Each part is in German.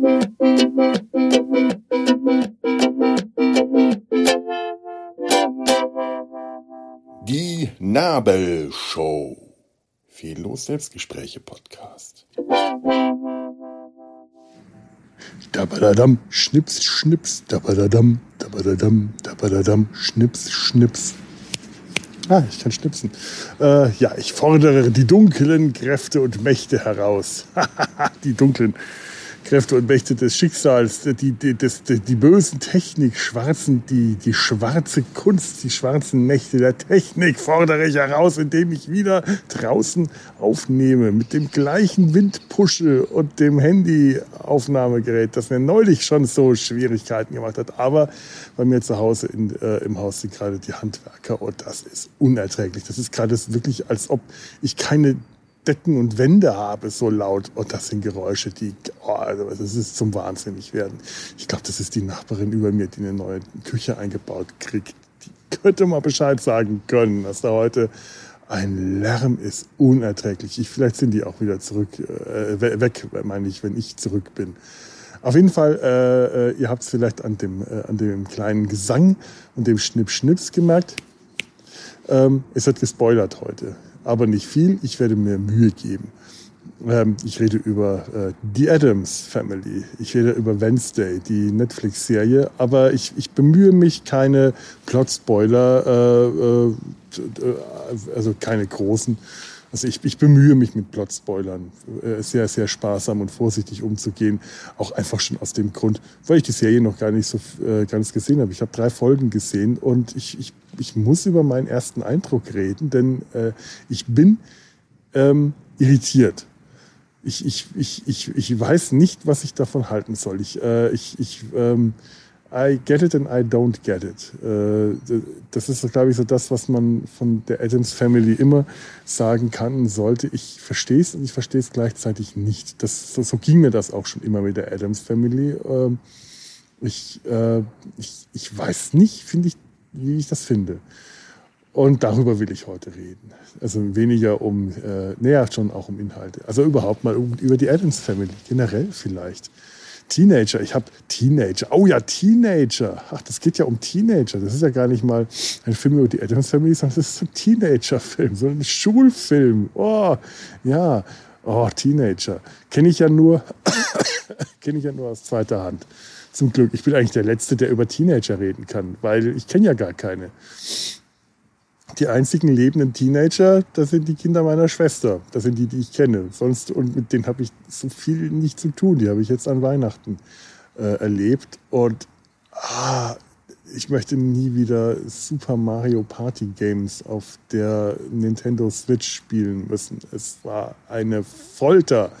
Die Nabelshow. Fehllos Selbstgespräche Podcast. Dabadadam, schnips, schnips, dabadadam, dabadadam, dabadadam, schnips, schnips. Ah, ich kann schnipsen. Äh, ja, ich fordere die dunklen Kräfte und Mächte heraus. die dunklen Kräfte und Mächte des Schicksals, die, die, des, die, die bösen Technik, schwarzen, die, die schwarze Kunst, die schwarzen Mächte der Technik fordere ich heraus, indem ich wieder draußen aufnehme mit dem gleichen Windpuschel und dem Handyaufnahmegerät, das mir neulich schon so Schwierigkeiten gemacht hat. Aber bei mir zu Hause in, äh, im Haus sind gerade die Handwerker und das ist unerträglich. Das ist gerade wirklich, als ob ich keine Decken und Wände habe, so laut. Und das sind Geräusche, die, oh, also das ist zum Wahnsinnig werden. Ich glaube, das ist die Nachbarin über mir, die eine neue Küche eingebaut kriegt. Die könnte mal Bescheid sagen können, dass da heute ein Lärm ist, unerträglich. Ich, vielleicht sind die auch wieder zurück, äh, weg, meine ich, wenn ich zurück bin. Auf jeden Fall, äh, äh ihr habt es vielleicht an dem, äh, an dem kleinen Gesang und dem Schnipp-Schnips gemerkt. Ähm, es wird gespoilert heute aber nicht viel. Ich werde mir Mühe geben. Ähm, ich rede über äh, The Adams Family. Ich rede über Wednesday, die Netflix-Serie. Aber ich, ich bemühe mich, keine Plot-Spoiler, äh, äh, also keine großen. Also ich, ich bemühe mich mit Plot-Spoilern äh, sehr, sehr sparsam und vorsichtig umzugehen. Auch einfach schon aus dem Grund, weil ich die Serie noch gar nicht so äh, ganz gesehen habe. Ich habe drei Folgen gesehen und ich, ich ich muss über meinen ersten Eindruck reden, denn äh, ich bin ähm, irritiert. Ich, ich, ich, ich, ich weiß nicht, was ich davon halten soll. Ich, äh, ich, ich ähm, I get it and I don't get it. Äh, das ist, glaube ich, so das, was man von der Adams Family immer sagen kann und sollte. Ich verstehe es und ich verstehe es gleichzeitig nicht. Das, so, so ging mir das auch schon immer mit der Adams Family. Ähm, ich, äh, ich, ich weiß nicht, finde ich wie ich das finde. Und darüber will ich heute reden. Also weniger um, äh, schon auch um Inhalte. Also überhaupt mal über die Adams Family, generell vielleicht. Teenager, ich habe Teenager. Oh ja, Teenager. Ach, das geht ja um Teenager. Das ist ja gar nicht mal ein Film über die Adams Family, sondern das ist ein Teenager-Film, so ein Schulfilm. Oh, ja. Oh, Teenager. Kenne ich ja nur, kenne ich ja nur aus zweiter Hand. Zum Glück. Ich bin eigentlich der Letzte, der über Teenager reden kann, weil ich kenne ja gar keine. Die einzigen lebenden Teenager, das sind die Kinder meiner Schwester. Das sind die, die ich kenne. Sonst, und mit denen habe ich so viel nicht zu tun. Die habe ich jetzt an Weihnachten äh, erlebt. Und ah, ich möchte nie wieder Super Mario Party Games auf der Nintendo Switch spielen müssen. Es war eine Folter.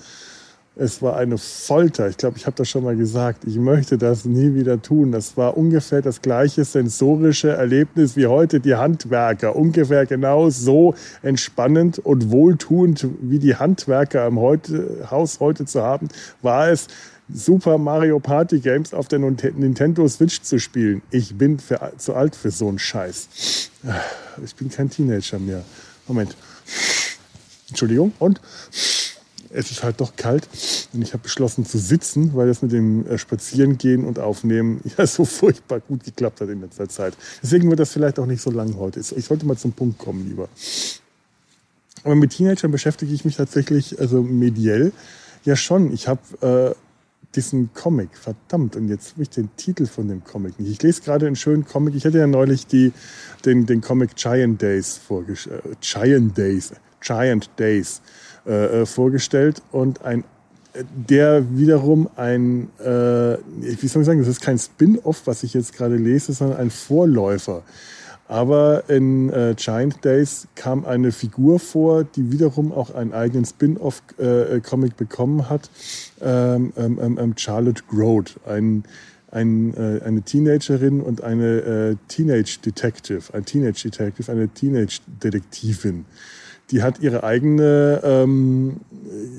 Es war eine Folter. Ich glaube, ich habe das schon mal gesagt. Ich möchte das nie wieder tun. Das war ungefähr das gleiche sensorische Erlebnis wie heute die Handwerker. Ungefähr genau so entspannend und wohltuend wie die Handwerker im heute, Haus heute zu haben, war es, Super Mario Party Games auf der Nintendo Switch zu spielen. Ich bin für, zu alt für so einen Scheiß. Ich bin kein Teenager mehr. Moment. Entschuldigung. Und es ist halt doch kalt und ich habe beschlossen zu sitzen, weil das mit dem äh, Spazierengehen und Aufnehmen ja so furchtbar gut geklappt hat in letzter Zeit. Deswegen wird das vielleicht auch nicht so lang heute. Ich sollte mal zum Punkt kommen lieber. Aber mit Teenagern beschäftige ich mich tatsächlich, also mediell, ja schon. Ich habe äh, diesen Comic, verdammt, und jetzt habe ich den Titel von dem Comic nicht. Ich lese gerade einen schönen Comic. Ich hatte ja neulich die, den, den Comic Giant Days vorgestellt. Äh, Giant Days. Giant Days äh, äh, vorgestellt und ein der wiederum ein, äh, wie soll ich sagen, das ist kein Spin-off, was ich jetzt gerade lese, sondern ein Vorläufer. Aber in äh, Giant Days kam eine Figur vor, die wiederum auch einen eigenen Spin-off-Comic äh, bekommen hat, ähm, ähm, ähm, ähm Charlotte Grote, ein, ein, äh, eine Teenagerin und eine äh, Teenage Detective, ein Teenage Detective, eine Teenage Detektivin die hat ihre eigene ähm,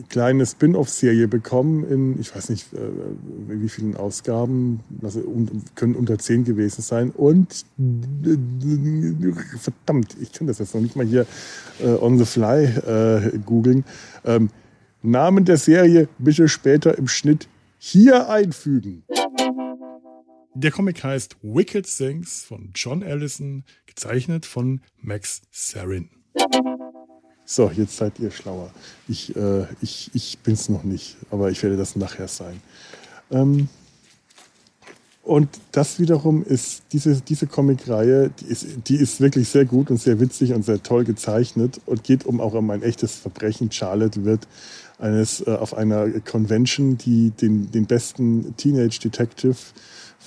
kleine Spin-off-Serie bekommen in, ich weiß nicht, äh, wie vielen Ausgaben, also können unter zehn gewesen sein. Und verdammt, ich kann das jetzt noch nicht mal hier äh, on the fly äh, googeln. Ähm, Namen der Serie bitte später im Schnitt hier einfügen. Der Comic heißt Wicked Things von John Allison, gezeichnet von Max Sarin. So, jetzt seid ihr schlauer. Ich, äh, ich, ich bin es noch nicht, aber ich werde das nachher sein. Ähm, und das wiederum ist, diese, diese Comic-Reihe, die ist, die ist wirklich sehr gut und sehr witzig und sehr toll gezeichnet und geht um auch um ein echtes Verbrechen. Charlotte wird eines äh, auf einer Convention, die den, den besten Teenage Detective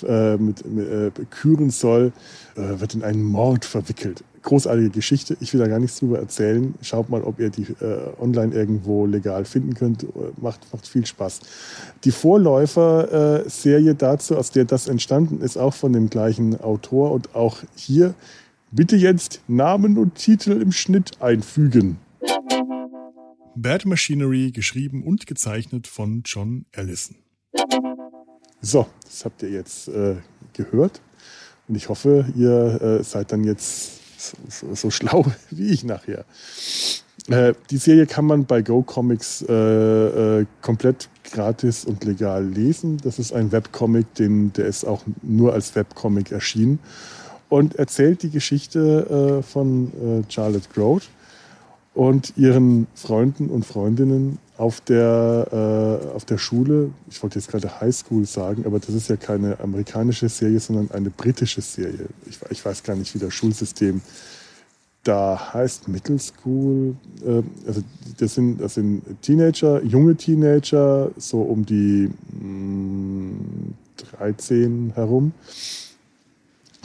äh, mit, mit äh, küren soll, äh, wird in einen Mord verwickelt großartige Geschichte. Ich will da gar nichts drüber erzählen. Schaut mal, ob ihr die äh, online irgendwo legal finden könnt. Macht, macht viel Spaß. Die Vorläufer-Serie äh, dazu, aus der das entstanden ist, auch von dem gleichen Autor. Und auch hier bitte jetzt Namen und Titel im Schnitt einfügen. Bad Machinery, geschrieben und gezeichnet von John Allison. So, das habt ihr jetzt äh, gehört. Und ich hoffe, ihr äh, seid dann jetzt so, so schlau wie ich nachher. Äh, die Serie kann man bei Go Comics äh, äh, komplett gratis und legal lesen. Das ist ein Webcomic, den, der ist auch nur als Webcomic erschienen und erzählt die Geschichte äh, von äh, Charlotte Grote und ihren Freunden und Freundinnen auf der, äh, auf der Schule. Ich wollte jetzt gerade High School sagen, aber das ist ja keine amerikanische Serie, sondern eine britische Serie. Ich, ich weiß gar nicht, wie das Schulsystem da heißt. Middle School. Äh, also das sind, das sind Teenager, junge Teenager, so um die mh, mm, 13 herum,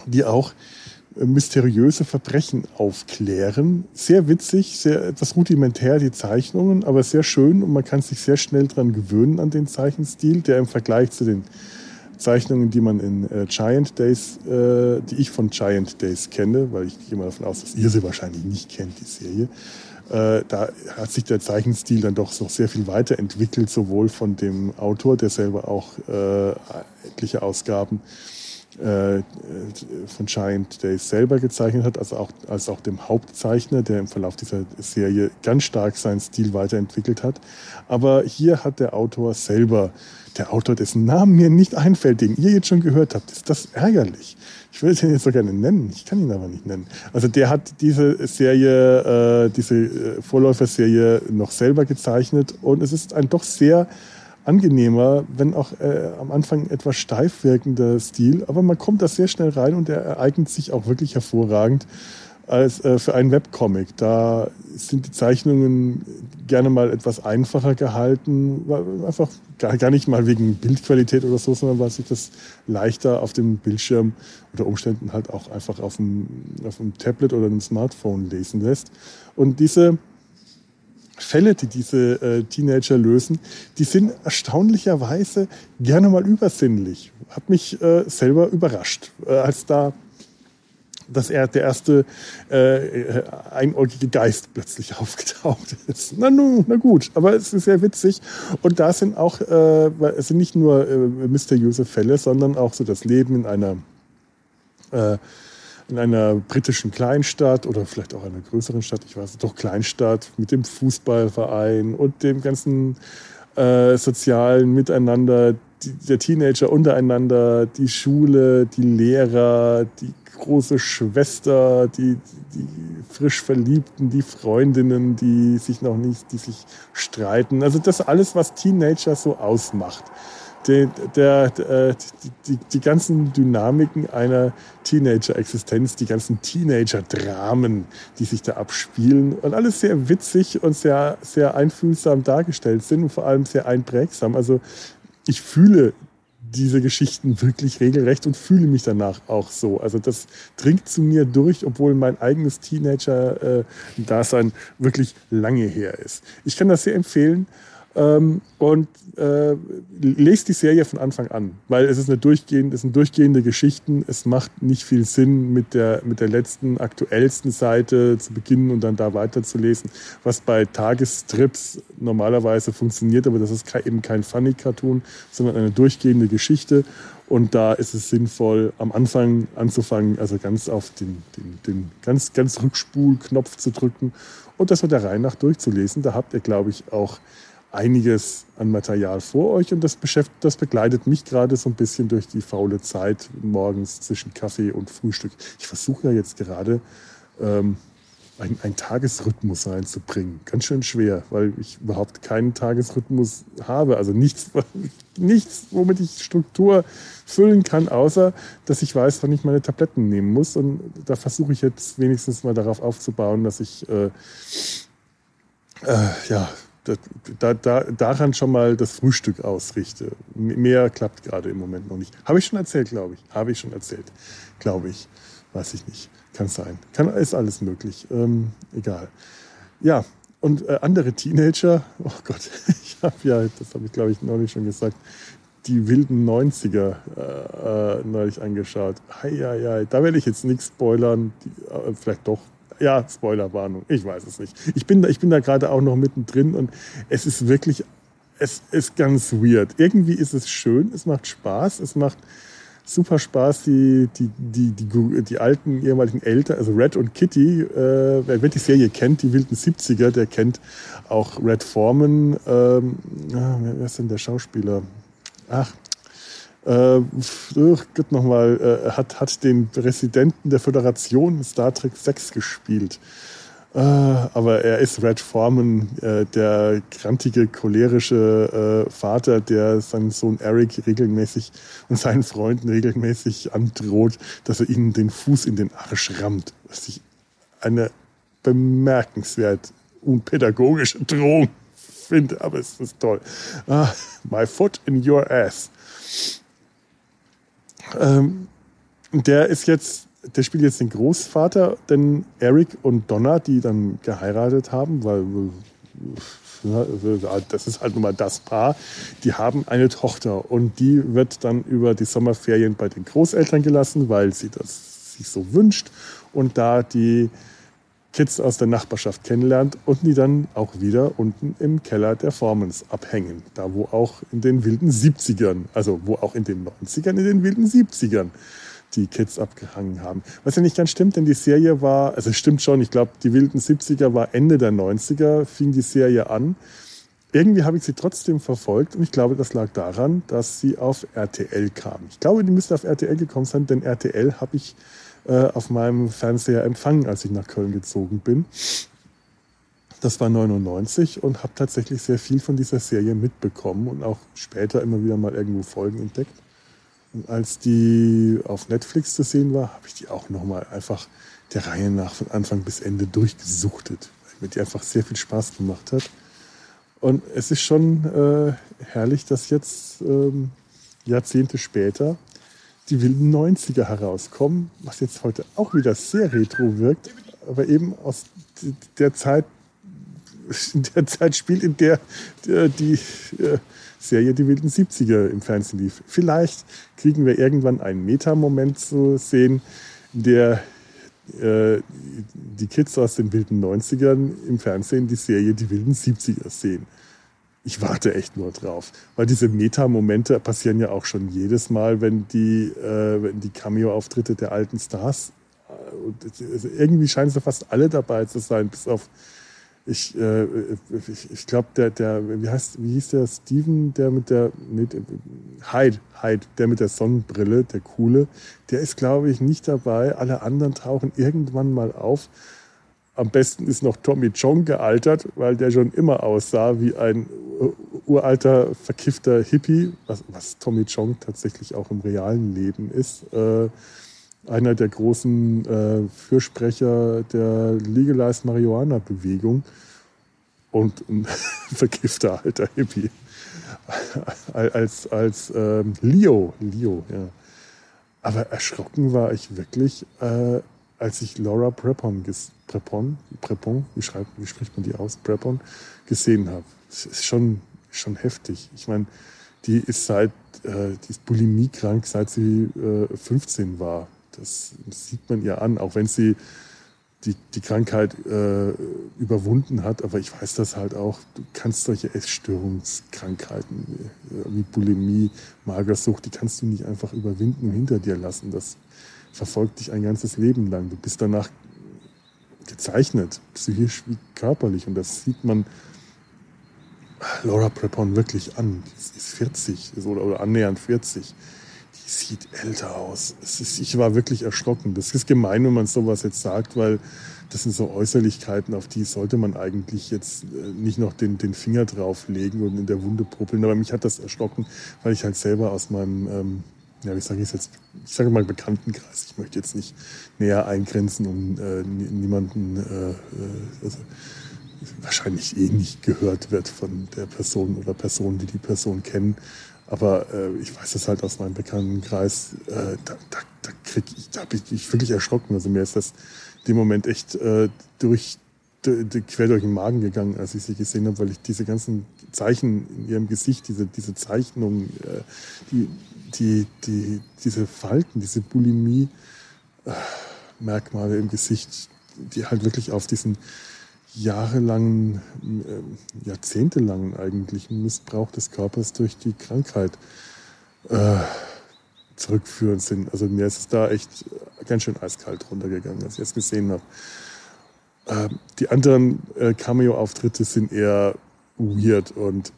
die auch mysteriöse Verbrechen aufklären. Sehr witzig, sehr etwas rudimentär die Zeichnungen, aber sehr schön und man kann sich sehr schnell daran gewöhnen an den Zeichenstil, der im Vergleich zu den Zeichnungen, die man in äh, Giant Days, äh, die ich von Giant Days kenne, weil ich gehe mal davon aus, dass ihr sie wahrscheinlich nicht kennt, die Serie. Äh, da hat sich der Zeichenstil dann doch noch sehr viel weiterentwickelt, sowohl von dem Autor, der selber auch äh, etliche Ausgaben äh, von Giant Days selber gezeichnet hat, also auch, als auch dem Hauptzeichner, der im Verlauf dieser Serie ganz stark seinen Stil weiterentwickelt hat. Aber hier hat der Autor selber, der Autor, dessen Namen mir nicht einfällt, den ihr jetzt schon gehört habt, ist das ärgerlich. Ich würde den jetzt so gerne nennen, ich kann ihn aber nicht nennen. Also der hat diese Serie, äh, diese äh, Vorläuferserie noch selber gezeichnet und es ist ein doch sehr angenehmer, wenn auch äh, am Anfang etwas steif wirkender Stil. Aber man kommt da sehr schnell rein und er ereignet sich auch wirklich hervorragend als äh, für einen Webcomic. Da sind die Zeichnungen gerne mal etwas einfacher gehalten, einfach gar, gar nicht mal wegen Bildqualität oder so, sondern weil sich das leichter auf dem Bildschirm oder Umständen halt auch einfach auf dem, auf dem Tablet oder einem Smartphone lesen lässt. Und diese Fälle, die diese äh, Teenager lösen, die sind erstaunlicherweise gerne mal übersinnlich. Hat mich äh, selber überrascht, äh, als da dass er der erste äh, einäugige Geist plötzlich aufgetaucht ist. Na nun, na gut, aber es ist sehr witzig. Und da sind auch, äh, es sind nicht nur äh, mysteriöse Fälle, sondern auch so das Leben in einer äh, in einer britischen Kleinstadt oder vielleicht auch einer größeren Stadt, ich weiß doch Kleinstadt, mit dem Fußballverein und dem ganzen äh, sozialen Miteinander, die, der Teenager untereinander, die Schule, die Lehrer, die große Schwester, die, die frisch Verliebten, die Freundinnen, die sich noch nicht, die sich streiten. Also das alles, was Teenager so ausmacht der, der, der die, die, ganzen Dynamiken einer Teenager-Existenz, die ganzen Teenager-Dramen, die sich da abspielen und alles sehr witzig und sehr, sehr einfühlsam dargestellt sind und vor allem sehr einprägsam. Also ich fühle diese Geschichten wirklich regelrecht und fühle mich danach auch so. Also das dringt zu mir durch, obwohl mein eigenes Teenager-Dasein äh, wirklich lange her ist. Ich kann das sehr empfehlen. Ähm, und äh, lest die Serie von Anfang an, weil es ist eine durchgehende, es sind durchgehende Geschichten. Es macht nicht viel Sinn, mit der, mit der letzten, aktuellsten Seite zu beginnen und dann da weiterzulesen, was bei Tagestrips normalerweise funktioniert, aber das ist eben kein Funny-Cartoon, sondern eine durchgehende Geschichte. Und da ist es sinnvoll, am Anfang anzufangen, also ganz auf den, den, den ganz, ganz Rückspulknopf zu drücken und das mit der Reihe nach durchzulesen. Da habt ihr, glaube ich, auch einiges an Material vor euch und das, beschäftigt, das begleitet mich gerade so ein bisschen durch die faule Zeit morgens zwischen Kaffee und Frühstück. Ich versuche ja jetzt gerade ähm, einen Tagesrhythmus reinzubringen. Ganz schön schwer, weil ich überhaupt keinen Tagesrhythmus habe. Also nichts, nichts, womit ich Struktur füllen kann, außer dass ich weiß, wann ich meine Tabletten nehmen muss. Und da versuche ich jetzt wenigstens mal darauf aufzubauen, dass ich äh, äh, ja, da, da, daran schon mal das Frühstück ausrichte. Mehr klappt gerade im Moment noch nicht. Habe ich schon erzählt, glaube ich. Habe ich schon erzählt, glaube ich. Weiß ich nicht. Kann sein. Kann, ist alles möglich. Ähm, egal. Ja, und äh, andere Teenager, oh Gott, ich habe ja, das habe ich glaube ich nicht schon gesagt, die wilden 90er äh, äh, neulich angeschaut. Hei, hei, hei. Da werde ich jetzt nichts spoilern. Die, äh, vielleicht doch, ja, Spoilerwarnung, ich weiß es nicht. Ich bin da, ich bin da gerade auch noch mittendrin und es ist wirklich, es ist ganz weird. Irgendwie ist es schön, es macht Spaß, es macht super Spaß, die, die, die, die, die alten ehemaligen Eltern, also Red und Kitty, äh, wer die Serie kennt, die wilden 70er, der kennt auch Red Foreman, ähm, ah, wer ist denn der Schauspieler? Ach, äh, Gott nochmal, äh, hat, hat den Präsidenten der Föderation Star Trek 6 gespielt. Äh, aber er ist Red Foreman, äh, der grantige, cholerische äh, Vater, der seinen Sohn Eric regelmäßig und seinen Freunden regelmäßig androht, dass er ihnen den Fuß in den Arsch rammt. Was ich eine bemerkenswert unpädagogische Drohung finde, aber es ist toll. Ah, my foot in your ass. Ähm, der ist jetzt, der spielt jetzt den Großvater, denn Eric und Donna, die dann geheiratet haben, weil das ist halt nun mal das Paar, die haben eine Tochter und die wird dann über die Sommerferien bei den Großeltern gelassen, weil sie das sich so wünscht und da die Kids aus der Nachbarschaft kennenlernt und die dann auch wieder unten im Keller der Formans abhängen. Da wo auch in den wilden 70ern, also wo auch in den 90ern, in den wilden 70ern die Kids abgehangen haben. Was ja nicht ganz stimmt, denn die Serie war, also stimmt schon, ich glaube, die wilden 70er war Ende der 90er, fing die Serie an. Irgendwie habe ich sie trotzdem verfolgt und ich glaube, das lag daran, dass sie auf RTL kam. Ich glaube, die müsste auf RTL gekommen sein, denn RTL habe ich äh, auf meinem Fernseher empfangen, als ich nach Köln gezogen bin. Das war 99 und habe tatsächlich sehr viel von dieser Serie mitbekommen und auch später immer wieder mal irgendwo Folgen entdeckt. Und als die auf Netflix zu sehen war, habe ich die auch nochmal einfach der Reihe nach von Anfang bis Ende durchgesuchtet, weil mir die einfach sehr viel Spaß gemacht hat. Und es ist schon äh, herrlich, dass jetzt ähm, Jahrzehnte später die wilden 90er herauskommen, was jetzt heute auch wieder sehr retro wirkt, aber eben aus der Zeit, in der Zeit spielt, in der die äh, Serie Die wilden 70er im Fernsehen lief. Vielleicht kriegen wir irgendwann einen Meta-Moment zu sehen, der äh, die Kids aus den wilden 90ern im Fernsehen die Serie Die wilden 70er sehen ich warte echt nur drauf. Weil diese Meta-Momente passieren ja auch schon jedes Mal, wenn die, äh, wenn die Cameo-Auftritte der alten Stars. Äh, irgendwie scheinen sie fast alle dabei zu sein, bis auf. Ich, äh, ich, ich glaube, der, der, wie heißt, wie hieß der Steven, der mit der, nee, Hyde, Hyde, der mit der Sonnenbrille, der coole, der ist, glaube ich, nicht dabei. Alle anderen tauchen irgendwann mal auf. Am besten ist noch Tommy Chong gealtert, weil der schon immer aussah wie ein uralter, verkiffter Hippie, was, was Tommy Chong tatsächlich auch im realen Leben ist. Äh, einer der großen äh, Fürsprecher der Legalized Marihuana-Bewegung und ein verkiffter alter Hippie. als als ähm, Leo, Leo, ja. Aber erschrocken war ich wirklich, äh, als ich Laura Prepon, Prepon, Prepon wie, schreibt, wie spricht man die aus, Prepon, gesehen habe. Es ist schon, schon heftig. Ich meine, die ist seit, äh, die ist bulimiekrank, seit sie äh, 15 war. Das sieht man ihr an, auch wenn sie die, die Krankheit äh, überwunden hat. Aber ich weiß das halt auch. Du kannst solche Essstörungskrankheiten äh, wie Bulimie, Magersucht, die kannst du nicht einfach überwinden und hinter dir lassen. Das verfolgt dich ein ganzes Leben lang. Du bist danach gezeichnet, psychisch wie körperlich. Und das sieht man Laura Prepon wirklich an. Die ist 40 oder, annähernd 40. Die sieht älter aus. Ist, ich war wirklich erschrocken. Das ist gemein, wenn man sowas jetzt sagt, weil das sind so Äußerlichkeiten, auf die sollte man eigentlich jetzt äh, nicht noch den, den Finger drauflegen und in der Wunde popeln. Aber mich hat das erschrocken, weil ich halt selber aus meinem, ähm, ja, wie sage ich jetzt, ich sage mal Bekanntenkreis. Ich möchte jetzt nicht näher eingrenzen, um äh, niemanden, äh, äh, also, wahrscheinlich eh nicht gehört wird von der Person oder Personen, die die Person kennen. Aber äh, ich weiß das halt aus meinem Bekanntenkreis, äh, da, da, da krieg ich, da bin ich wirklich erschrocken. Also mir ist das dem Moment echt äh, durch, quer durch den Magen gegangen, als ich sie gesehen habe, weil ich diese ganzen Zeichen in ihrem Gesicht, diese, diese Zeichnungen, die, die, die, diese Falten, diese Bulimie-Merkmale im Gesicht, die halt wirklich auf diesen jahrelangen, äh, jahrzehntelangen eigentlich Missbrauch des Körpers durch die Krankheit äh, zurückführen sind. Also mir ist es da echt ganz schön eiskalt runtergegangen, als ich es gesehen habe. Ähm, die anderen äh, Cameo-Auftritte sind eher weird und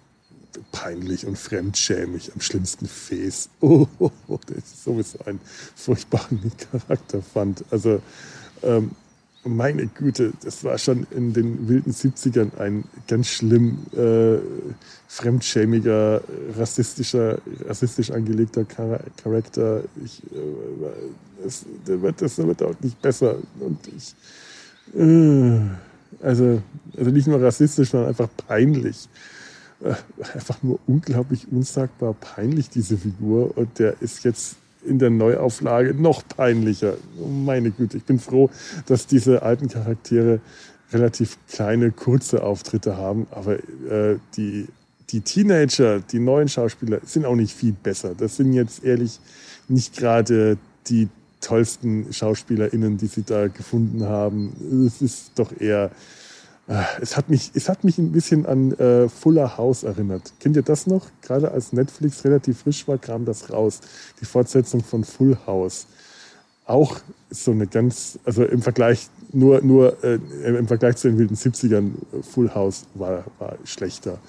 peinlich und fremdschämig, am schlimmsten Face. Oh, oh, oh, das ist sowieso ein furchtbaren Charakter fand. Also ähm, meine Güte, das war schon in den wilden 70ern ein ganz schlimm äh, fremdschämiger, rassistischer, rassistisch angelegter Charakter. Ich, äh, das, das, wird, das wird auch nicht besser. Und ich, äh, also, also nicht nur rassistisch, sondern einfach peinlich. Äh, einfach nur unglaublich unsagbar peinlich, diese Figur. Und der ist jetzt in der Neuauflage noch peinlicher. Meine Güte, ich bin froh, dass diese alten Charaktere relativ kleine, kurze Auftritte haben, aber äh, die, die Teenager, die neuen Schauspieler sind auch nicht viel besser. Das sind jetzt ehrlich nicht gerade die tollsten SchauspielerInnen, die sie da gefunden haben. Es ist doch eher es hat mich, es hat mich ein bisschen an äh, Fuller House erinnert. Kennt ihr das noch? Gerade als Netflix relativ frisch war, kam das raus. Die Fortsetzung von Full House. Auch so eine ganz, also im Vergleich, nur, nur äh, im Vergleich zu den wilden 70ern, Full House war, war schlechter.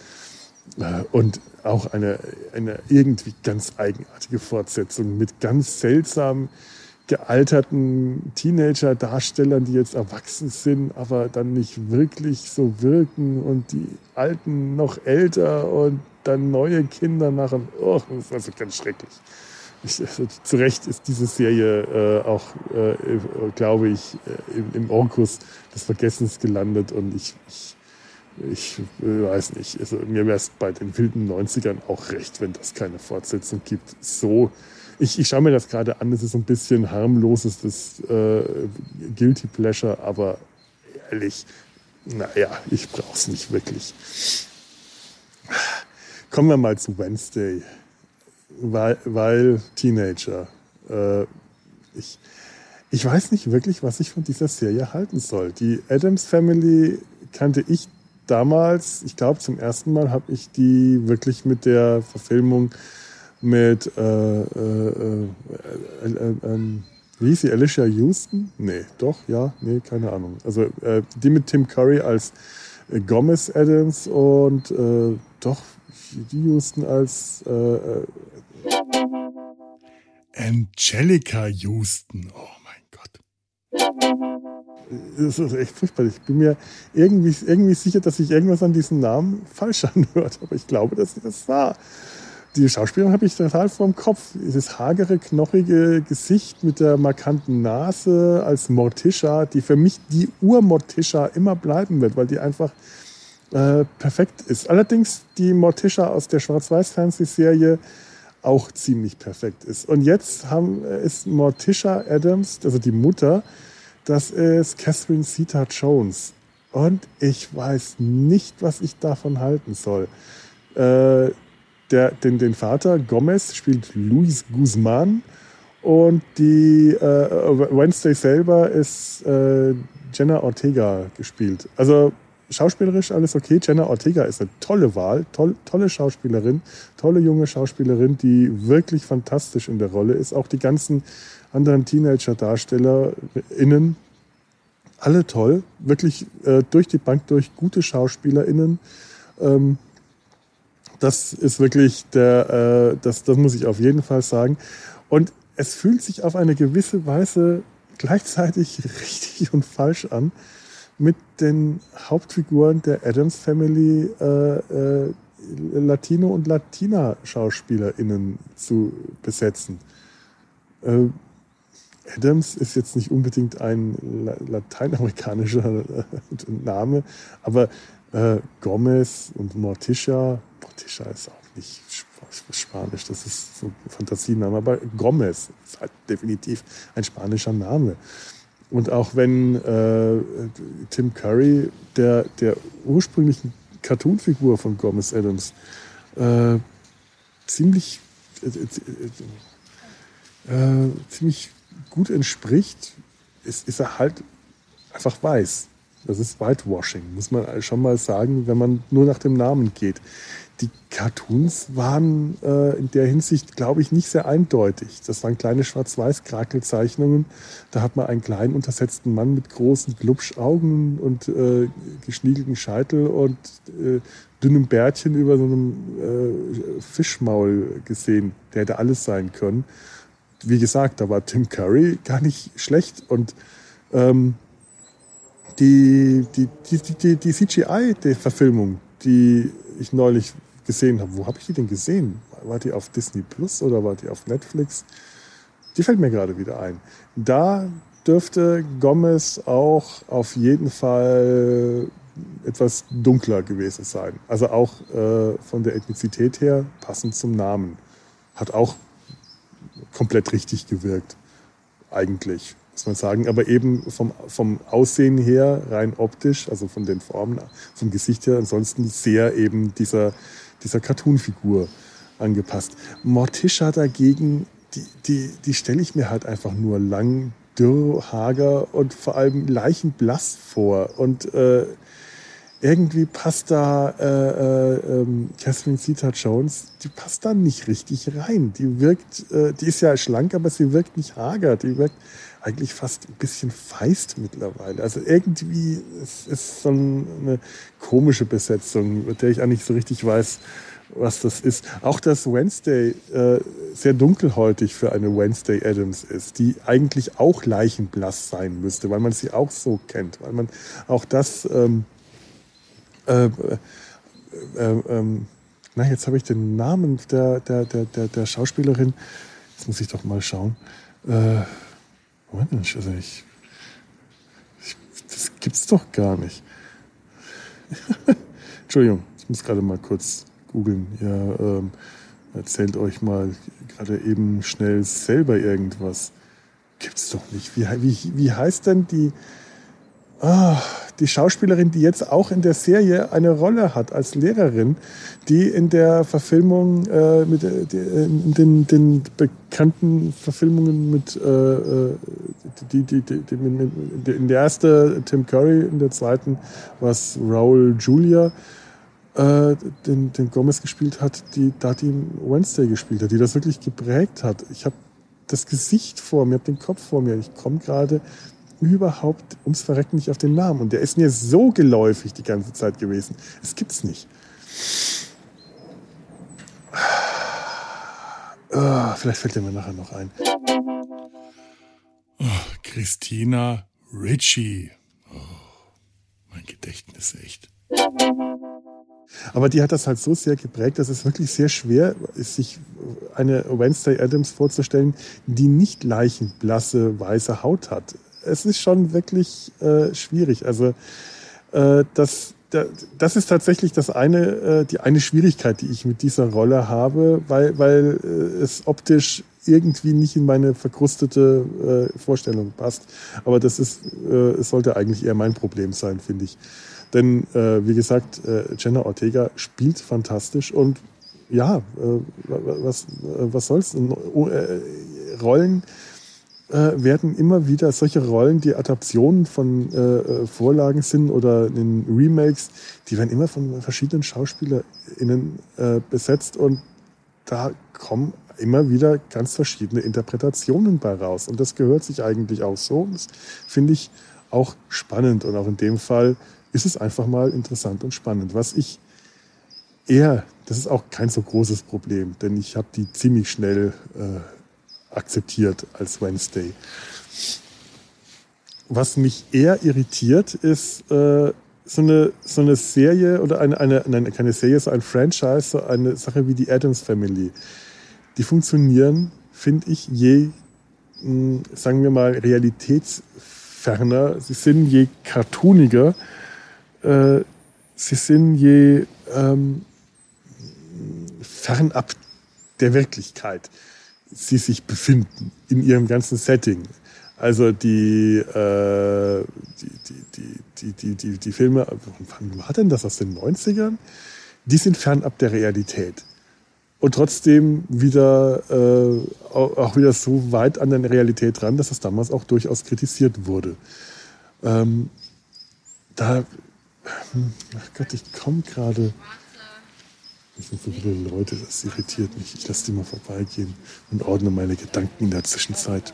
Äh, und auch eine, eine irgendwie ganz eigenartige Fortsetzung mit ganz seltsamen gealterten Teenager-Darstellern, die jetzt erwachsen sind, aber dann nicht wirklich so wirken und die Alten noch älter und dann neue Kinder nach und oh, das ist also ganz schrecklich. Ich, also, zu Recht ist diese Serie äh, auch, äh, glaube ich, äh, im, im Orkus des Vergessens gelandet und ich, ich, ich äh, weiß nicht, also mir wäre es bei den wilden 90ern auch recht, wenn das keine Fortsetzung gibt. So ich, ich schaue mir das gerade an, es ist ein bisschen harmloses das, äh, Guilty Pleasure, aber ehrlich, naja, ich brauche es nicht wirklich. Kommen wir mal zu Wednesday, weil, weil Teenager. Äh, ich, ich weiß nicht wirklich, was ich von dieser Serie halten soll. Die Adams Family kannte ich damals, ich glaube zum ersten Mal habe ich die wirklich mit der Verfilmung mit, äh, äh, äh, äh ähm, wie hieß sie, Alicia Houston? Nee, doch, ja, nee, keine Ahnung. Also äh, die mit Tim Curry als Gomez Adams und doch, die Houston als Angelica Houston. Oh mein Gott. Das ist echt furchtbar. Ich bin mir irgendwie, irgendwie sicher, dass ich irgendwas an diesem Namen falsch anhört, aber ich glaube, dass sie das war die Schauspielerin habe ich total vorm Kopf. Dieses hagere, knochige Gesicht mit der markanten Nase als Morticia, die für mich die Ur-Morticia immer bleiben wird, weil die einfach äh, perfekt ist. Allerdings die Morticia aus der Schwarz-Weiß-Fernsehserie auch ziemlich perfekt ist. Und jetzt haben, äh, ist Morticia Adams, also die Mutter, das ist Catherine Zeta Jones. Und ich weiß nicht, was ich davon halten soll. Äh, der, den, den Vater Gomez spielt Luis Guzman und die äh, Wednesday selber ist äh, Jenna Ortega gespielt. Also schauspielerisch alles okay. Jenna Ortega ist eine tolle Wahl, toll, tolle Schauspielerin, tolle junge Schauspielerin, die wirklich fantastisch in der Rolle ist. Auch die ganzen anderen Teenager-DarstellerInnen, alle toll, wirklich äh, durch die Bank durch gute SchauspielerInnen. Ähm, das ist wirklich der, äh, das, das muss ich auf jeden Fall sagen. Und es fühlt sich auf eine gewisse Weise gleichzeitig richtig und falsch an, mit den Hauptfiguren der Adams Family äh, äh, Latino- und Latina-SchauspielerInnen zu besetzen. Äh, Adams ist jetzt nicht unbedingt ein lateinamerikanischer äh, Name, aber äh, Gomez und Morticia, Morticia ist auch nicht Spanisch, das ist so ein Fantasiename, aber Gomez ist halt definitiv ein spanischer Name. Und auch wenn äh, Tim Curry, der, der ursprünglichen Cartoonfigur von Gomez Adams, äh, ziemlich, äh, äh, ziemlich gut entspricht, ist, ist er halt einfach weiß. Das ist Whitewashing, muss man schon mal sagen, wenn man nur nach dem Namen geht. Die Cartoons waren äh, in der Hinsicht, glaube ich, nicht sehr eindeutig. Das waren kleine Schwarz-Weiß-Krakelzeichnungen. Da hat man einen kleinen untersetzten Mann mit großen Glubschaugen und äh, geschniegelten Scheitel und äh, dünnem Bärtchen über so einem äh, Fischmaul gesehen. Der hätte alles sein können. Wie gesagt, da war Tim Curry gar nicht schlecht und ähm, die, die, die, die, die CGI, die Verfilmung, die ich neulich gesehen habe, wo habe ich die denn gesehen? War die auf Disney Plus oder war die auf Netflix? Die fällt mir gerade wieder ein. Da dürfte Gomez auch auf jeden Fall etwas dunkler gewesen sein. Also auch äh, von der Ethnizität her passend zum Namen. Hat auch komplett richtig gewirkt, eigentlich muss man sagen. Aber eben vom, vom Aussehen her, rein optisch, also von den Formen, vom Gesicht her, ansonsten sehr eben dieser, dieser Cartoon-Figur angepasst. Morticia dagegen, die, die, die stelle ich mir halt einfach nur lang, dürr, hager und vor allem leichenblass vor. Und äh, irgendwie passt da äh, äh, ähm, Catherine Zeta-Jones, die passt da nicht richtig rein. Die wirkt, äh, die ist ja schlank, aber sie wirkt nicht hager. Die wirkt eigentlich fast ein bisschen feist mittlerweile. Also irgendwie ist es so eine komische Besetzung, mit der ich eigentlich so richtig weiß, was das ist. Auch dass Wednesday äh, sehr dunkelhäutig für eine Wednesday Adams ist, die eigentlich auch leichenblass sein müsste, weil man sie auch so kennt, weil man auch das ähm, äh, äh, äh, ähm, na, jetzt habe ich den Namen der, der, der, der, der Schauspielerin. Jetzt muss ich doch mal schauen. Äh, Mensch, also ich, ich, das gibt's doch gar nicht. Entschuldigung, ich muss gerade mal kurz googeln. Ja, ähm, erzählt euch mal gerade eben schnell selber irgendwas. Gibt's doch nicht. Wie, wie, wie heißt denn die, ah, die Schauspielerin, die jetzt auch in der Serie eine Rolle hat als Lehrerin, die in der Verfilmung äh, mit äh, in den, den bekannten Verfilmungen mit äh, äh die, die, die, die, in der erste Tim Curry, in der zweiten was Raul Julia äh, den, den Gomez gespielt hat, die da die Wednesday gespielt hat, die das wirklich geprägt hat. Ich habe das Gesicht vor mir, habe den Kopf vor mir. Ich komme gerade überhaupt ums Verrecken nicht auf den Namen. Und der ist mir so geläufig die ganze Zeit gewesen. Es gibt's nicht. Oh, vielleicht fällt er mir nachher noch ein. Oh, Christina Ritchie. Oh, mein Gedächtnis echt. Aber die hat das halt so sehr geprägt, dass es wirklich sehr schwer ist, sich eine Wednesday Adams vorzustellen, die nicht leichenblasse weiße Haut hat es ist schon wirklich äh, schwierig. Also äh, das, das ist tatsächlich das eine, äh, die eine Schwierigkeit, die ich mit dieser Rolle habe, weil, weil äh, es optisch irgendwie nicht in meine verkrustete äh, Vorstellung passt. Aber das ist, äh, es sollte eigentlich eher mein Problem sein, finde ich. Denn äh, wie gesagt, äh, Jenna Ortega spielt fantastisch und ja, äh, was, was soll's? Äh, Rollen äh, werden immer wieder solche Rollen, die Adaptionen von äh, äh, Vorlagen sind oder in Remakes, die werden immer von verschiedenen SchauspielerInnen äh, besetzt und da kommen immer wieder ganz verschiedene Interpretationen bei raus. Und das gehört sich eigentlich auch so. Das finde ich auch spannend. Und auch in dem Fall ist es einfach mal interessant und spannend. Was ich eher, das ist auch kein so großes Problem, denn ich habe die ziemlich schnell äh, akzeptiert als Wednesday. Was mich eher irritiert, ist äh, so, eine, so eine Serie oder eine, eine, nein, keine Serie, so ein Franchise, so eine Sache wie die Adams Family. Die funktionieren, finde ich, je, mh, hm, sagen wir mal, realitätsferner. Sie sind je cartooniger, äh, sie sind je ähm, fernab der Wirklichkeit sie sich befinden in ihrem ganzen Setting. Also die, äh, die, die, die, die, die, die Filme, wann war denn das aus den 90ern? Die sind fernab der Realität. Und trotzdem wieder äh, auch wieder so weit an der Realität dran, dass das damals auch durchaus kritisiert wurde. Ähm, da, hm, ach Gott, ich komme gerade es sind so viele Leute, das irritiert mich. Ich lasse die mal vorbeigehen und ordne meine Gedanken in der Zwischenzeit.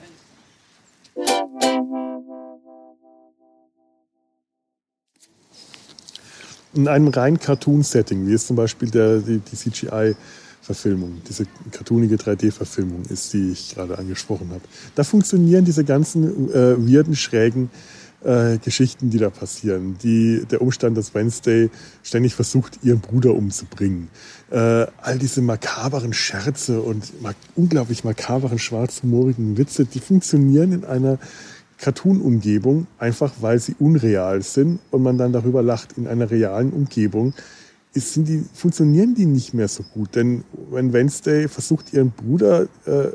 In einem rein Cartoon-Setting, wie es zum Beispiel der, die, die CGI-Verfilmung, diese cartoonige 3D-Verfilmung ist, die ich gerade angesprochen habe. Da funktionieren diese ganzen äh, weirden, schrägen äh, Geschichten, die da passieren. Die, der Umstand, dass Wednesday ständig versucht, ihren Bruder umzubringen. Äh, all diese makaberen Scherze und mak unglaublich makaberen, schwarzhumorigen Witze, die funktionieren in einer Cartoon-Umgebung, einfach weil sie unreal sind und man dann darüber lacht. In einer realen Umgebung ist, sind die, funktionieren die nicht mehr so gut. Denn wenn Wednesday versucht, ihren Bruder äh,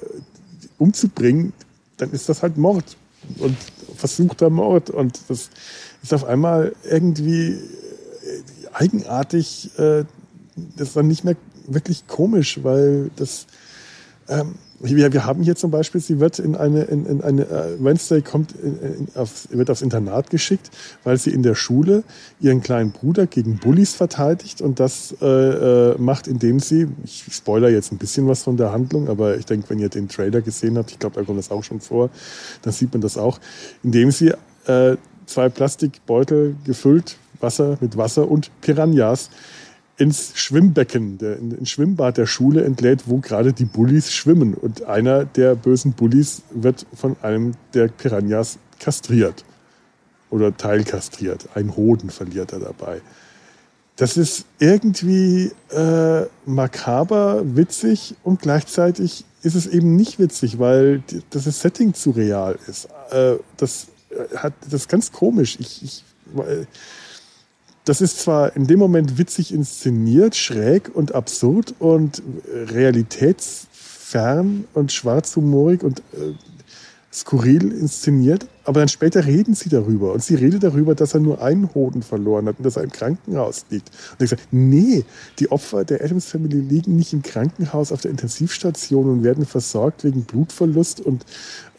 umzubringen, dann ist das halt Mord und versuchter Mord. Und das ist auf einmal irgendwie äh, eigenartig, äh, das ist dann nicht mehr wirklich komisch, weil das ähm, wir, wir haben hier zum Beispiel, sie wird in eine, in, in eine äh, Wednesday kommt in, in, aufs, wird aufs Internat geschickt, weil sie in der Schule ihren kleinen Bruder gegen Bullies verteidigt und das äh, äh, macht, indem sie, ich spoiler jetzt ein bisschen was von der Handlung, aber ich denke, wenn ihr den Trailer gesehen habt, ich glaube, da kommt das auch schon vor, dann sieht man das auch, indem sie äh, zwei Plastikbeutel gefüllt Wasser mit Wasser und Piranhas ins Schwimmbecken, der, ins Schwimmbad der Schule entlädt, wo gerade die Bullies schwimmen. Und einer der bösen Bullies wird von einem der Piranhas kastriert oder teilkastriert. Ein Hoden verliert er dabei. Das ist irgendwie äh, makaber, witzig und gleichzeitig ist es eben nicht witzig, weil das Setting zu real ist. Äh, das äh, hat das ist ganz komisch. Ich, ich, das ist zwar in dem Moment witzig inszeniert, schräg und absurd und realitätsfern und schwarzhumorig und äh, skurril inszeniert, aber dann später reden sie darüber. Und sie redet darüber, dass er nur einen Hoden verloren hat und dass er im Krankenhaus liegt. Und ich sage, nee, die Opfer der Adams Family liegen nicht im Krankenhaus auf der Intensivstation und werden versorgt wegen Blutverlust und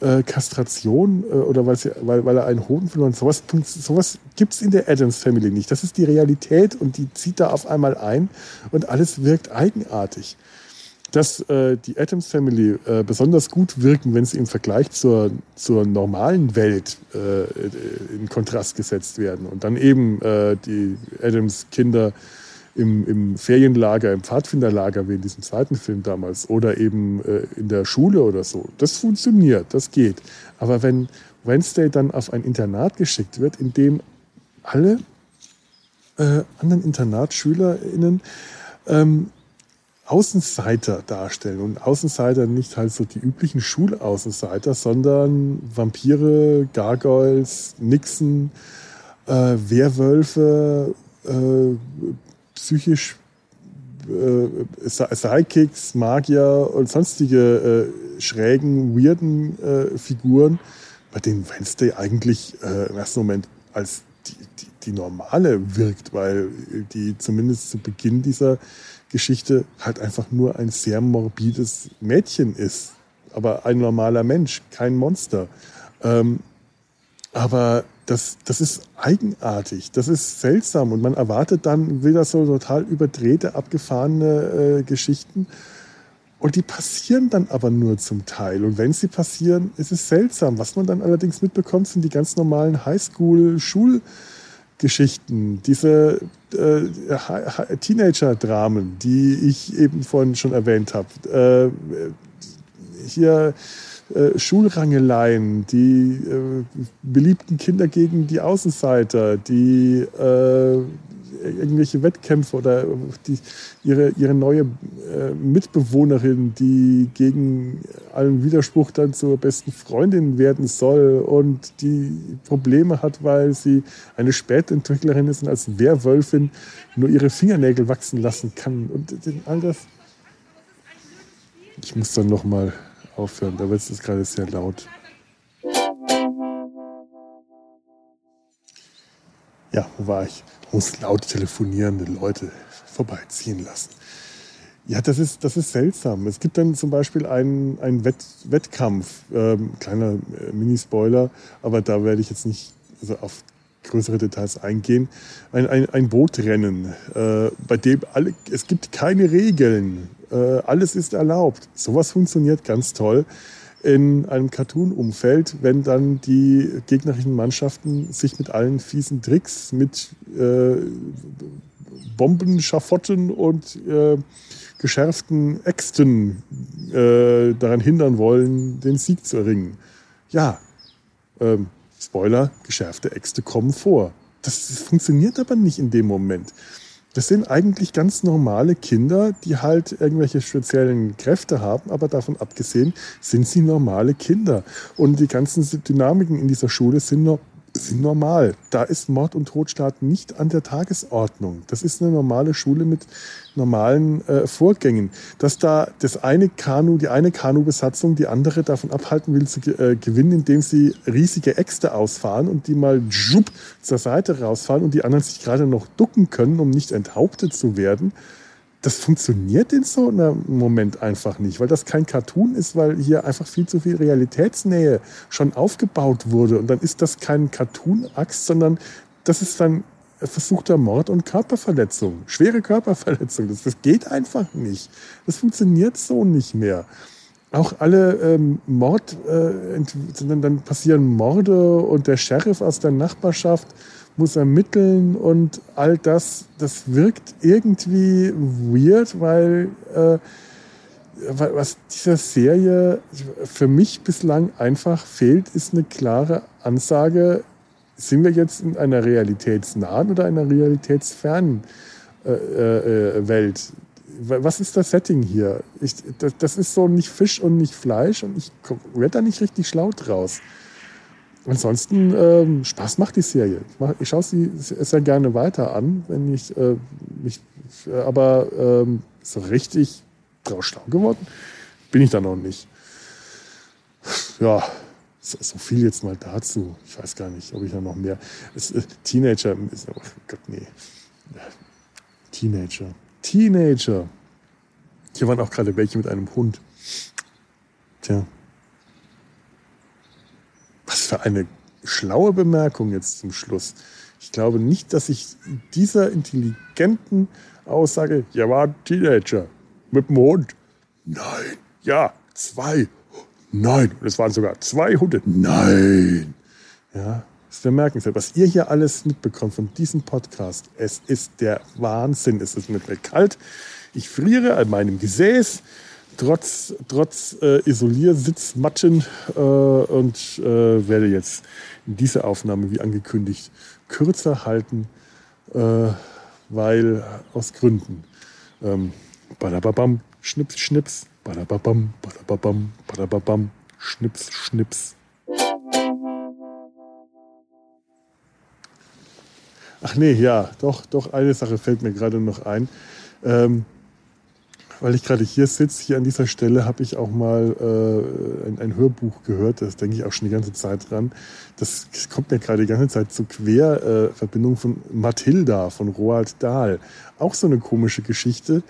äh, Kastration äh, oder weil, sie, weil, weil er einen Hoden verloren hat. Sowas, sowas gibt es in der Adams Family nicht. Das ist die Realität und die zieht da auf einmal ein und alles wirkt eigenartig dass äh, die Adams Family äh, besonders gut wirken, wenn sie im Vergleich zur, zur normalen Welt äh, in Kontrast gesetzt werden. Und dann eben äh, die Adams Kinder im, im Ferienlager, im Pfadfinderlager, wie in diesem zweiten Film damals, oder eben äh, in der Schule oder so. Das funktioniert, das geht. Aber wenn Wednesday dann auf ein Internat geschickt wird, in dem alle äh, anderen InternatsschülerInnen ähm, Außenseiter darstellen. Und Außenseiter nicht halt so die üblichen Schulaußenseiter, sondern Vampire, Gargoyles, Nixen, äh, Werwölfe, äh, psychisch äh, Sidekicks, Magier und sonstige äh, schrägen, weirden äh, Figuren, bei denen Wednesday eigentlich äh, im ersten Moment als die, die, die normale wirkt, weil die zumindest zu Beginn dieser Geschichte halt einfach nur ein sehr morbides Mädchen ist. Aber ein normaler Mensch, kein Monster. Ähm, aber das, das ist eigenartig, das ist seltsam und man erwartet dann wieder so total überdrehte, abgefahrene äh, Geschichten. Und die passieren dann aber nur zum Teil. Und wenn sie passieren, ist es seltsam. Was man dann allerdings mitbekommt, sind die ganz normalen Highschool-Schul- Geschichten, diese äh, Teenager-Dramen, die ich eben vorhin schon erwähnt habe. Äh, hier äh, Schulrangeleien, die äh, beliebten Kinder gegen die Außenseiter, die äh, irgendwelche Wettkämpfe oder die, ihre, ihre neue äh, Mitbewohnerin, die gegen allen Widerspruch dann zur besten Freundin werden soll und die Probleme hat, weil sie eine Spätentwicklerin ist und als Werwölfin nur ihre Fingernägel wachsen lassen kann und all das. Ich muss dann noch mal aufhören, da wird es gerade sehr laut. Ja, wo war ich? Muss laut telefonierende Leute vorbeiziehen lassen. Ja, das ist, das ist seltsam. Es gibt dann zum Beispiel einen, einen Wett, Wettkampf, ähm, kleiner äh, Mini-Spoiler, aber da werde ich jetzt nicht also auf größere Details eingehen. Ein, ein, ein Bootrennen, äh, bei dem alle, es gibt keine Regeln, äh, alles ist erlaubt. Sowas funktioniert ganz toll in einem Cartoon-Umfeld, wenn dann die gegnerischen Mannschaften sich mit allen fiesen Tricks, mit äh, Bomben, Schafotten und äh, geschärften Äxten äh, daran hindern wollen, den Sieg zu erringen. Ja, ähm, Spoiler, geschärfte Äxte kommen vor. Das funktioniert aber nicht in dem Moment. Das sind eigentlich ganz normale Kinder, die halt irgendwelche speziellen Kräfte haben, aber davon abgesehen sind sie normale Kinder. Und die ganzen Dynamiken in dieser Schule sind nur sind normal. Da ist Mord und Totschlag nicht an der Tagesordnung. Das ist eine normale Schule mit normalen äh, Vorgängen. Dass da das eine Kanu, die eine Kanubesatzung die andere davon abhalten will zu äh, gewinnen, indem sie riesige Äxte ausfahren und die mal schupp zur Seite rausfahren und die anderen sich gerade noch ducken können, um nicht enthauptet zu werden das funktioniert in so einem Moment einfach nicht, weil das kein Cartoon ist, weil hier einfach viel zu viel Realitätsnähe schon aufgebaut wurde. Und dann ist das kein Cartoon-Axt, sondern das ist dann versuchter Mord und Körperverletzung, schwere Körperverletzung. Das, das geht einfach nicht. Das funktioniert so nicht mehr. Auch alle ähm, Mord, äh, dann passieren Morde und der Sheriff aus der Nachbarschaft muss ermitteln und all das, das wirkt irgendwie weird, weil äh, was dieser Serie für mich bislang einfach fehlt, ist eine klare Ansage, sind wir jetzt in einer realitätsnahen oder einer realitätsfernen äh, äh, Welt? Was ist das Setting hier? Ich, das, das, ist so nicht Fisch und nicht Fleisch und ich werde da nicht richtig schlau draus. Ansonsten ähm, Spaß macht die Serie. Ich, schaue sie sehr gerne weiter an, wenn ich äh, mich, äh, aber ähm, so richtig draus schlau geworden bin ich da noch nicht. Ja, so, so, viel jetzt mal dazu. Ich weiß gar nicht, ob ich da noch mehr. Es, äh, Teenager, ist, oh Gott, nee. Teenager. Teenager. Hier waren auch gerade welche mit einem Hund. Tja. Eine schlaue Bemerkung jetzt zum Schluss. Ich glaube nicht, dass ich dieser intelligenten Aussage, ja, war ein Teenager mit dem Hund. Nein, ja, zwei. Nein, und es waren sogar zwei Hunde. Nein. Ja, ist bemerkenswert, was ihr hier alles mitbekommt von diesem Podcast. Es ist der Wahnsinn. Es ist mir kalt. Ich friere an meinem Gesäß trotz, trotz äh, Isoliersitzmatten äh, und äh, werde jetzt diese Aufnahme, wie angekündigt, kürzer halten, äh, weil aus Gründen. Ähm, badababam, schnips, schnips, badababam, badababam, badababam, schnips, schnips. Ach nee, ja, doch, doch, eine Sache fällt mir gerade noch ein. Ähm, weil ich gerade hier sitze, hier an dieser Stelle, habe ich auch mal äh, ein, ein, Hörbuch gehört. Das denke ich auch schon die ganze Zeit dran. Das kommt mir gerade die ganze Zeit zur Querverbindung äh, von Mathilda von Roald Dahl. Auch so eine komische Geschichte,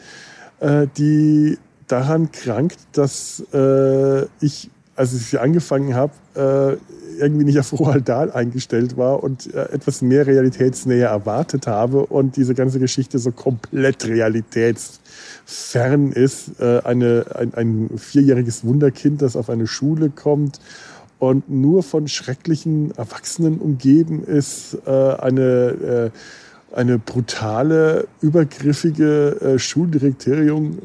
äh, die daran krankt, dass äh, ich, als ich sie angefangen habe, äh, irgendwie nicht auf Roald Dahl eingestellt war und äh, etwas mehr Realitätsnähe erwartet habe und diese ganze Geschichte so komplett realitäts fern ist. Äh, eine, ein, ein vierjähriges Wunderkind, das auf eine Schule kommt und nur von schrecklichen Erwachsenen umgeben ist, äh, eine, eine brutale, übergriffige Schuldirektorium,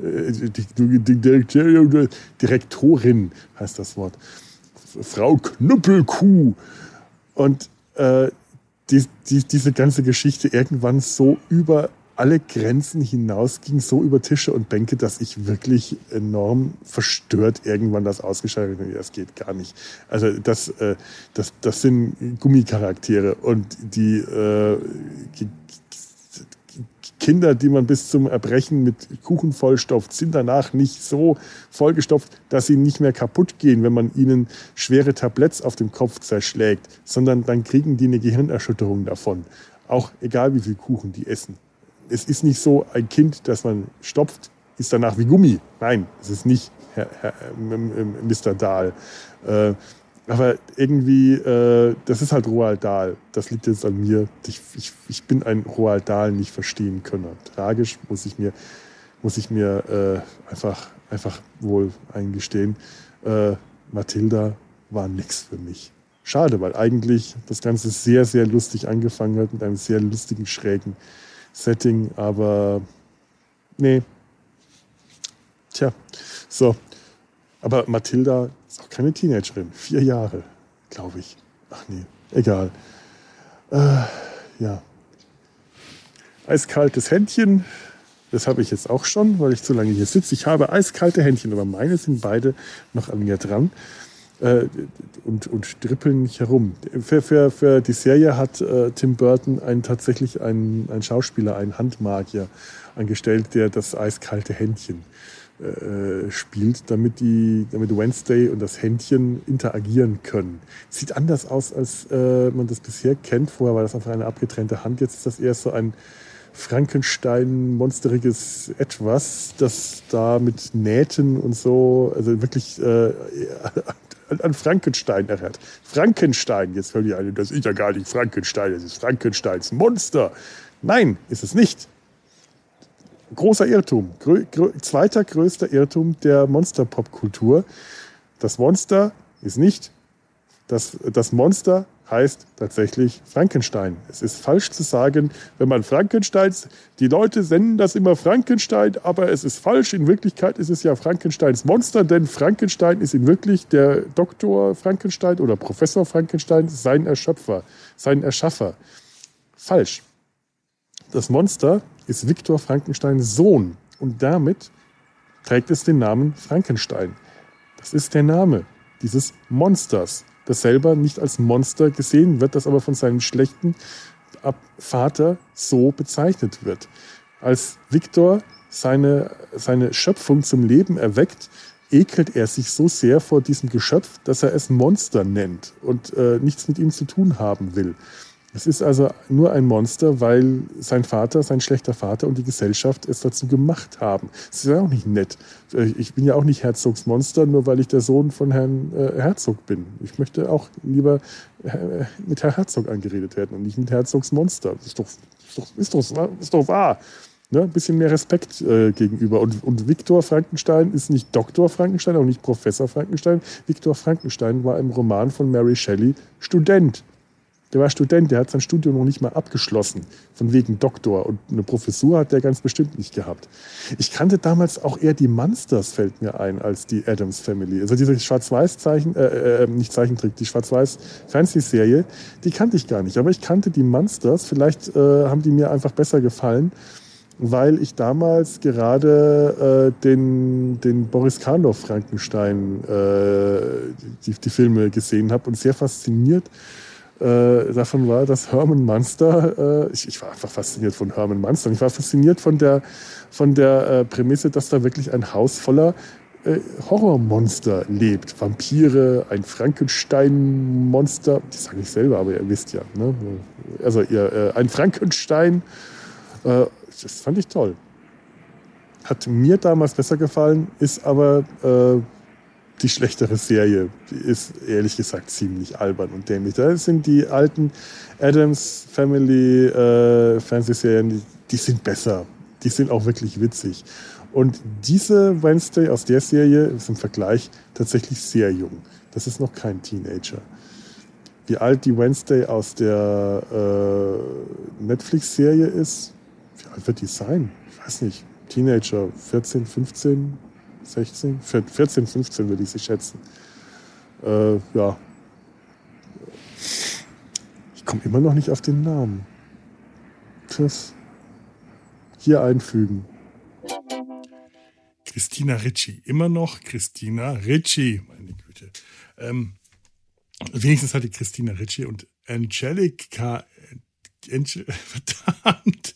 Direktorin heißt das Wort, Frau Knüppelkuh. Und äh, die, die, diese ganze Geschichte irgendwann so über alle Grenzen hinausging, so über Tische und Bänke, dass ich wirklich enorm verstört irgendwann das ausgeschaltet habe. Das geht gar nicht. Also das, äh, das, das sind Gummicharaktere und die äh, Kinder, die man bis zum Erbrechen mit Kuchen vollstopft, sind danach nicht so vollgestopft, dass sie nicht mehr kaputt gehen, wenn man ihnen schwere Tabletts auf dem Kopf zerschlägt, sondern dann kriegen die eine Gehirnerschütterung davon. Auch egal, wie viel Kuchen die essen es ist nicht so ein Kind, das man stopft, ist danach wie Gummi. Nein, es ist nicht Herr, Herr, Mr. Dahl. Äh, aber irgendwie, äh, das ist halt Roald Dahl. Das liegt jetzt an mir. Ich, ich, ich bin ein Roald Dahl nicht verstehen können. Tragisch muss ich mir, muss ich mir äh, einfach, einfach wohl eingestehen. Äh, Mathilda war nichts für mich. Schade, weil eigentlich das Ganze sehr, sehr lustig angefangen hat mit einem sehr lustigen, schrägen Setting, aber nee. Tja, so. Aber Mathilda ist auch keine Teenagerin. Vier Jahre, glaube ich. Ach nee, egal. Äh, ja. Eiskaltes Händchen. Das habe ich jetzt auch schon, weil ich zu lange hier sitze. Ich habe eiskalte Händchen, aber meine sind beide noch an mir dran äh, und, und strippeln nicht herum. Für, für, für die Serie hat äh, Tim Burton einen, tatsächlich einen, einen Schauspieler, einen Handmagier angestellt, der das eiskalte Händchen äh, spielt, damit, die, damit Wednesday und das Händchen interagieren können. Sieht anders aus, als äh, man das bisher kennt. Vorher war das einfach eine abgetrennte Hand. Jetzt ist das eher so ein Frankenstein-monsteriges Etwas, das da mit Nähten und so, also wirklich äh, an Frankenstein erinnert. Frankenstein, jetzt fällt dir ein, das ist ja gar nicht Frankenstein, das ist Frankensteins Monster. Nein, ist es nicht. Großer Irrtum, grö, grö, zweiter größter Irrtum der Monster-Pop-Kultur. Das Monster ist nicht das, das Monster heißt tatsächlich Frankenstein. Es ist falsch zu sagen, wenn man Frankensteins, die Leute senden das immer Frankenstein, aber es ist falsch. In Wirklichkeit ist es ja Frankensteins Monster, denn Frankenstein ist in wirklich der Doktor Frankenstein oder Professor Frankenstein, sein Erschöpfer, sein Erschaffer. Falsch. Das Monster ist Viktor Frankensteins Sohn und damit trägt es den Namen Frankenstein. Das ist der Name dieses Monsters das selber nicht als Monster gesehen wird, das aber von seinem schlechten Vater so bezeichnet wird. Als Viktor seine, seine Schöpfung zum Leben erweckt, ekelt er sich so sehr vor diesem Geschöpf, dass er es Monster nennt und äh, nichts mit ihm zu tun haben will. Es ist also nur ein Monster, weil sein Vater, sein schlechter Vater und die Gesellschaft es dazu gemacht haben. Das ist ja auch nicht nett. Ich bin ja auch nicht Herzogs Monster, nur weil ich der Sohn von Herrn äh, Herzog bin. Ich möchte auch lieber äh, mit Herr Herzog angeredet werden und nicht mit Herzogs Monster. Das ist doch, ist doch, ist doch, ist doch wahr. Ne? Ein bisschen mehr Respekt äh, gegenüber. Und, und Viktor Frankenstein ist nicht Doktor Frankenstein, auch nicht Professor Frankenstein. Viktor Frankenstein war im Roman von Mary Shelley Student. Der war Student, der hat sein Studium noch nicht mal abgeschlossen, von wegen Doktor. Und eine Professur hat der ganz bestimmt nicht gehabt. Ich kannte damals auch eher die Monsters, fällt mir ein, als die Adams Family. Also diese Schwarz-Weiß-Zeichen, äh, äh, nicht Zeichentrick, die Schwarz-Weiß-Fernsehserie, die kannte ich gar nicht. Aber ich kannte die Monsters. Vielleicht äh, haben die mir einfach besser gefallen, weil ich damals gerade äh, den, den Boris Karloff Frankenstein, äh, die, die Filme gesehen habe und sehr fasziniert äh, davon war, dass Herman Munster, äh, ich, ich, war einfach fasziniert von Herman Munster, ich war fasziniert von der, von der äh, Prämisse, dass da wirklich ein Haus voller äh, Horrormonster lebt. Vampire, ein Frankenstein-Monster, die sage ich selber, aber ihr wisst ja. Ne? Also ihr, äh, ein Frankenstein, äh, das fand ich toll. Hat mir damals besser gefallen, ist aber die schlechtere Serie. Ist ehrlich gesagt ziemlich albern und dämlich. Da sind die alten Adams Family äh, Fernsehserien, die, die sind besser. Die sind auch wirklich witzig. Und diese Wednesday aus der Serie ist im Vergleich tatsächlich sehr jung. Das ist noch kein Teenager. Wie alt die Wednesday aus der äh, Netflix-Serie ist, wie alt wird die sein? Ich weiß nicht. Teenager, 14, 15, 16? 14, 15 würde ich sie schätzen. Äh, ja. Ich komme immer noch nicht auf den Namen. Das hier einfügen. Christina Ricci. Immer noch Christina Ricci, meine Güte. Ähm, wenigstens hatte Christina Ricci und Angelica. Angel, verdammt.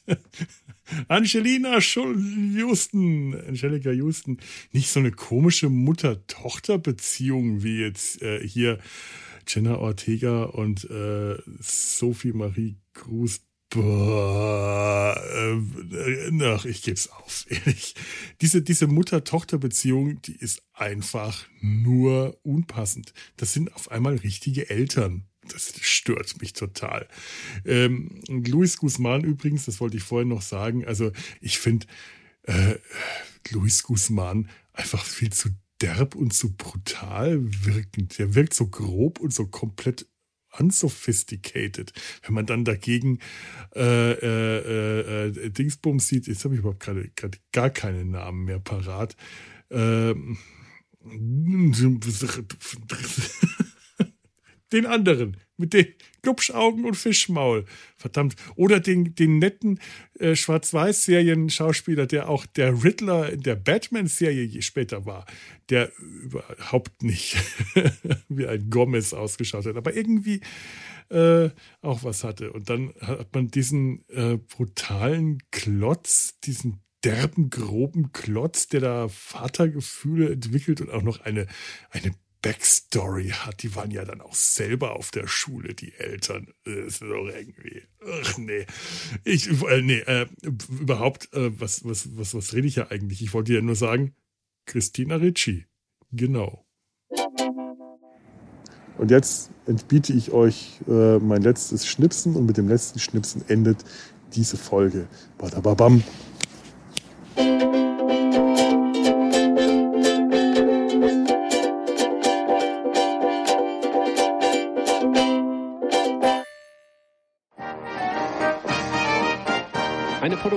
Angelina Houston, Angelica Houston, nicht so eine komische Mutter-Tochter-Beziehung wie jetzt äh, hier Jenna Ortega und äh, Sophie Marie Cruz Boah, äh, ach, ich geb's auf, ehrlich. Diese, diese Mutter-Tochter-Beziehung, die ist einfach nur unpassend. Das sind auf einmal richtige Eltern. Das stört mich total. Ähm, Luis Guzman übrigens, das wollte ich vorhin noch sagen, also ich finde äh, Luis Guzman einfach viel zu derb und zu brutal wirkend. Der wirkt so grob und so komplett unsophisticated. Wenn man dann dagegen äh, äh, äh, Dingsbums sieht, jetzt habe ich überhaupt gerade gar keinen Namen mehr parat. Ähm, den anderen mit den Glubschaugen und Fischmaul. Verdammt. Oder den, den netten äh, Schwarz-Weiß-Serien-Schauspieler, der auch der Riddler in der Batman-Serie später war, der überhaupt nicht wie ein Gomez ausgeschaut hat, aber irgendwie äh, auch was hatte. Und dann hat man diesen äh, brutalen Klotz, diesen derben, groben Klotz, der da Vatergefühle entwickelt und auch noch eine, eine Backstory hat. Die waren ja dann auch selber auf der Schule, die Eltern. Das ist doch irgendwie. Ach nee. Ich, äh, nee, äh, überhaupt, äh, was, was, was, was rede ich ja eigentlich? Ich wollte ja nur sagen, Christina Ricci. Genau. Und jetzt entbiete ich euch äh, mein letztes Schnipsen und mit dem letzten Schnipsen endet diese Folge. Badababam.